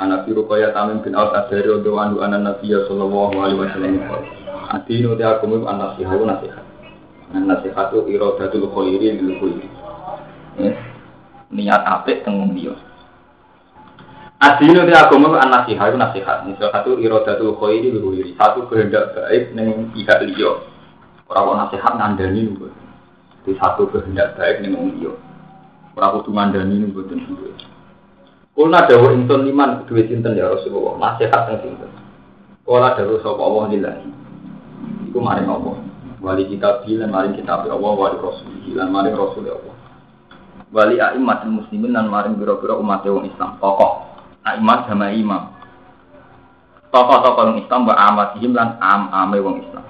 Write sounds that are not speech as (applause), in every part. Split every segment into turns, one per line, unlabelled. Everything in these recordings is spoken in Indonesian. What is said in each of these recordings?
anak biru kaya tamim bin Aus Adari untuk anu anak Nabi Sallallahu Alaihi Wasallam Adinu te agama an nasihat nasihat. An nasihat itu iradatul khairi lil khairi Niat apik teng dia Adinu te agama an nasihat nasihat. Misal satu iradatul khairi lil khairi Satu kehendak baik ning pihak liya. Ora kok nasihat ngandani Di satu kehendak baik ning wong liya. Ora kudu ngandani niku boten Kulna dawa insun liman duwe sinten ya Rasulullah, nasihat teng sinten. Kala dawa sapa Allah lillahi. Iku maring Allah. Wali kita bilan maring kitab Allah wali Rasul lan maring Rasul Allah. Wali aimat muslimin lan maring biro-biro umat wong Islam. Tokoh aimat sama imam. Tokoh-tokoh wong Islam wa amatihim lan am-ame wong Islam.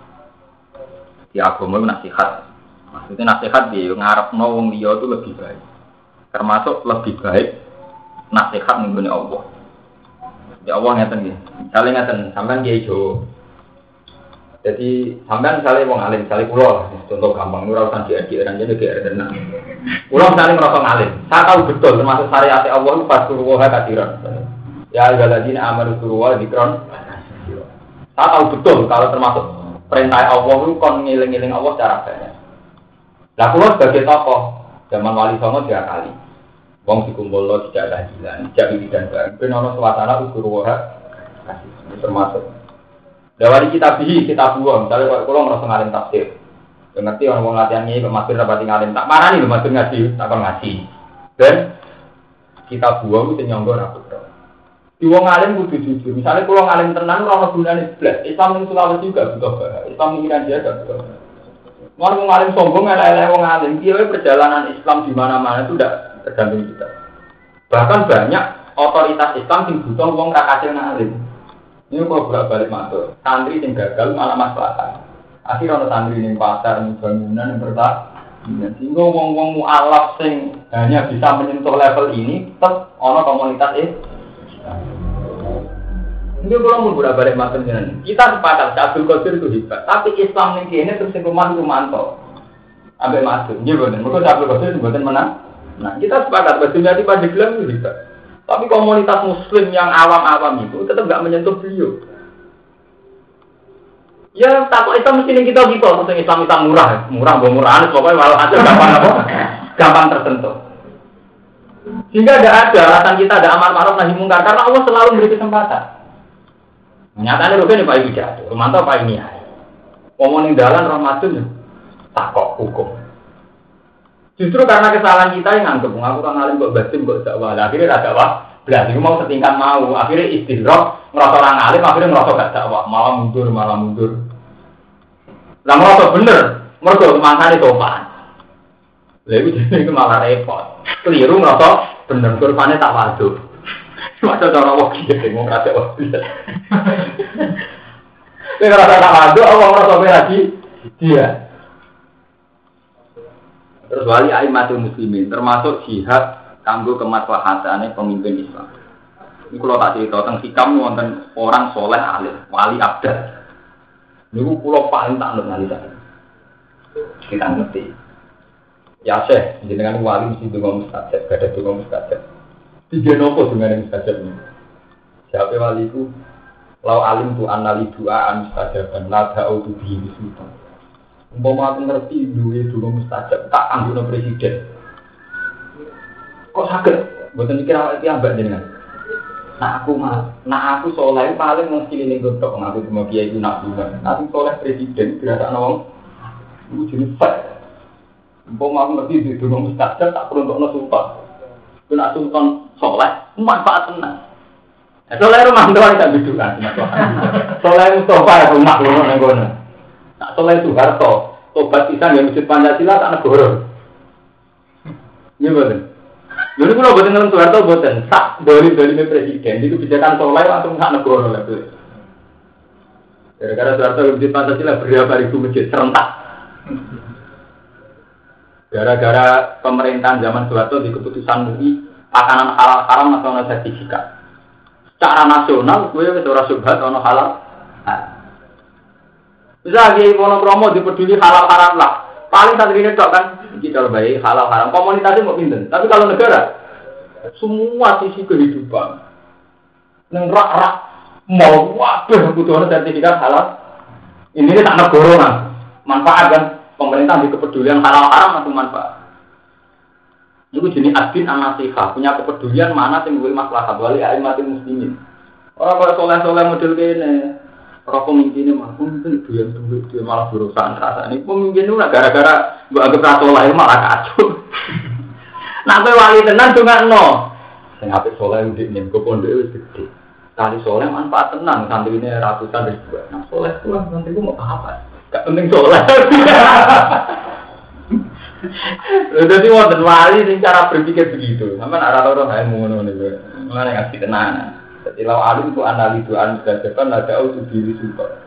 Di agama nasihat. Maksudnya nasihat dia ngarep wong liya itu lebih baik. Termasuk lebih baik nasihat mengguni Allah. Ya Allah ngeten nggih. Misale ngeten, sampean kiai Jawa. Jadi sampean misalnya wong alim, misalnya lah, contoh gampang, ora usah diadik ora jadi kayak tenang. Kulo misalnya merasa ngalim, saya tahu betul termasuk syariat Allah itu pas suruh kadiran. Ya galadina amanu suruh dikron. Saya tahu betul kalau termasuk perintah Allah itu kon ngiling-ngiling Allah cara banyak. Lah kulo sebagai tokoh zaman wali songo tiga kali. Wong dikumpul lo tidak keadilan, tidak dan barang. Ben ono suasana ukur waha kasih termasuk. Dawari kita bihi kita buang. Misalnya kalau kalau merasa ngalim tafsir, ngerti orang mau latihan ini, masih dapat ngalim tak marah nih, masih ngaji, tak akan ngaji. Dan kita buang itu nyonggor aku Di wong alim kudu jujur. Misalnya kalau ngalim tenang, orang gunanya belas. Islam yang Sulawesi juga butuh bahaya. Islam mengiran dia juga butuh bahaya. Mau ngalim sombong, elek-elek wong. Dia perjalanan Islam di mana-mana itu tidak tergantung kita. Bahkan banyak otoritas Islam yang butuh uang rakasil ngalim. Ini kalau bolak balik matur, santri yang gagal malah masalah. Akhirnya orang santri yang pasar, yang bangunan, yang bertak. Sehingga wong-wong mu'alaf sing hanya bisa menyentuh level ini, tetap ono komunitas ini. Ini kalau mau bolak balik matur Kita sepakat, Abdul Qadir itu hebat. Tapi Islam ini ini terus yang rumah mantap. Sampai masuk. Ini benar. Mereka Abdul Qadir itu benar menang. Nah, kita sepakat bahwa di Pandeglang itu bisa. Tapi komunitas muslim yang awam-awam itu tetap nggak menyentuh beliau. Ya, takut Islam mesti kita gitu, maksudnya Islam Islam murah, murah, gue murah, pokoknya malah aja gampang apa, gampang tersentuh. Sehingga tidak ada alasan kita ada amar ma'ruf nahi mungkar karena Allah selalu memberi kesempatan. Nyatanya rugi nih Pak Ibu jatuh, mantap Pak ini ya. Ngomongin dalan Ramadan, takok hukum. Justru karena kesalahan kita yang nganggep, aku kan alim kok batin kok dakwah. Akhirnya ada dakwah, berarti mau setingkat mau. Akhirnya istirahat, ngerasa orang alim, akhirnya ngerasa gak dakwah. Malah mundur, malah mundur. Lah ngerasa bener, mereka kemangkane topan. Lalu jadi itu malah repot. Keliru ngerasa bener, kurvanya tak waduh. (laughs) Masa cara wakil ya, mau ngerasa wakil. Ini ngerasa tak waduh, Allah ngerasa lagi. Dia. Terus wali aimatul muslimin termasuk jihad kanggo kemaslahatane pemimpin Islam. Ini kalau tak cerita tentang hikam wonten orang soleh alim, wali abdal. Ini pulau paling tak ngerti saya. Kita ngerti. Ya seh, dengan wali mesti dungo mustajab, gak ada dungo mustajab. Tiga nopo dengan mustajab ini. Siapa wali itu? Lau alim tu anali doa an mustajaban, la ta'u tu bihi sultan. Umpama aku ngerti duwe dulu mustajab, tak anggone presiden. Kok sakit? Bukan mikir awal itu ambak jenengan. Nah aku mah, nah aku soleh paling mesti ini godok, aku cuma kiai itu nak juga. Nanti soleh presiden, berasa nawang, itu jenis fat. Umpama aku ngerti duwe dulu mustajab, tak perlu untuk. Itu nak sultan soleh, manfaat tenang. Soleh rumah doang tak bidukan, soleh Mustafa rumah rumah nenggono. Nak soleh Soeharto, tobat pisan yang wujud Pancasila tak negara. Iya betul. Jadi kalau buatan dengan Soeharto buatan sak dari dari presiden itu kebijakan soleh langsung tak negara lah. Gara-gara Soeharto masjid Pancasila berapa ribu masjid serentak. Gara-gara pemerintahan zaman Soeharto di keputusan MUI, makanan halal haram atau sertifikat. Secara nasional, gue wis ora subhat ono halal. Bisa lagi Wono Kromo dipeduli halal haram lah. Paling satu ini dok kan, kita baik halal haram. Komunitasnya mau pindah. Tapi kalau negara, semua sisi kehidupan, neng rak rak mau waduh kebutuhan sertifikat halal. Ini tak negara manfaat kan pemerintah di kepedulian halal haram atau manfaat. Itu jenis adin anasihah, punya kepedulian mana gue masalah wali mati muslimin. Orang kalau soleh-soleh model ini, orang pemimpinnya mah pemimpin dia duit dia malah berusaha rasa ini pemimpin itu gara-gara gue anggap rasa soleh malah kacau. (laughs) nah gue wali tenan tuh no. Saya ngapain soleh udah nih, gue pondok itu gede. Kali soleh manfaat tenang, santri ini ratusan ribu. Nah soleh tuh nanti gue mau apa? Gak penting soleh. (laughs) Jadi wonten wali sing cara berpikir begitu. Sama nak rata orang mau ngono niku. Mulane ngasih tenanan. Jadi lau alim itu analidu an gajaban ada autu diri super.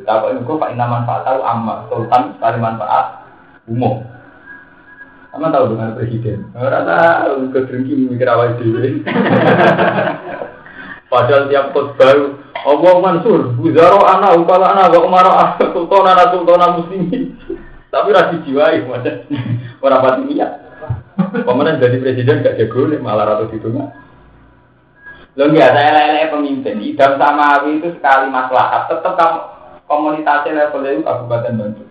Kita kok ini pak ina manfaat tahu amma sultan sekali manfaat umum. Sama tahu dengan presiden. Rata kedengki mikir awal dewi. (laughs) Padahal tiap khutbah Allah Mansur, Buzaro anak, Ukala anak, Wa Umar anak, Sultan anak, Sultan muslimin. Tapi rasi jiwai, macam orang pati niat. Pemenang jadi presiden gak jago malah ratu itu nggak. Lo nggak saya lele pemimpin. Idam sama Awi itu sekali masalah. Tetap kamu komunitasnya levelnya itu kabupaten Bandung.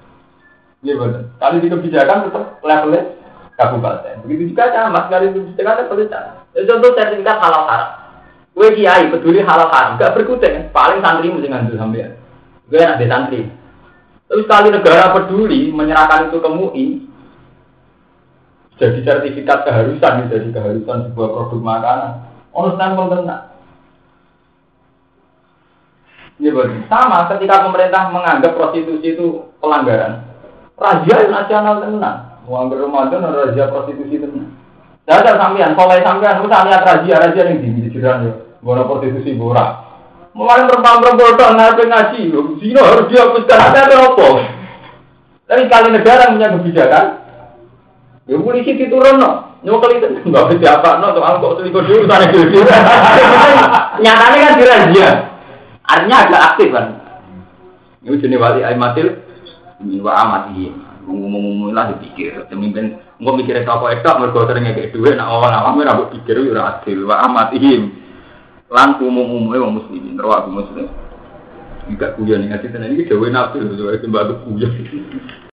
Iya benar. Kali di kebijakan tetap levelnya kabupaten. Begitu juga sama di kebijakan levelnya. Ya, contoh sertifikat halal haram. Gue kiai peduli halal haram, gak berkutik. Paling santri mesti ngambil sambil. Gue enak di santri. Terus sekali negara peduli menyerahkan itu ke MUI, jadi sertifikat keharusan, jadi keharusan sebuah produk makanan. Orang stempel tenang. Ya Sama ketika pemerintah menganggap prostitusi itu pelanggaran. Raja nasional tenang. Ambil Ramadan raja prostitusi tenang. Tidak ada sampean, soleh sampean, aku sampean raja, raja yang di jiran ya. Bono prostitusi borak. Mulai perempuan-perempuan itu ngapain ngaji, zino harus dihapuskan, ada ada apa? Tapi kali negara punya kebijakan, ya polisi diturun no, nyokal itu (laughs) nggak bisa apa no, tuh angkot selingkuh dulu sana dulu. (laughs) Nyatanya kan dirazia, artinya agak aktif kan. Ini jenis wali aimatil, ini wa amati, ngomong-ngomong lah dipikir, pemimpin Gue mikirnya apa itu, mereka seringnya kayak duit, nak awal awalnya rambut pikir, ya adil, wa amatihim. Lan umum-umumnya wong muslimin, rawa muslim. Enggak kuyon ngasih tenan iki dewe nafsu lho, sembah kuyon.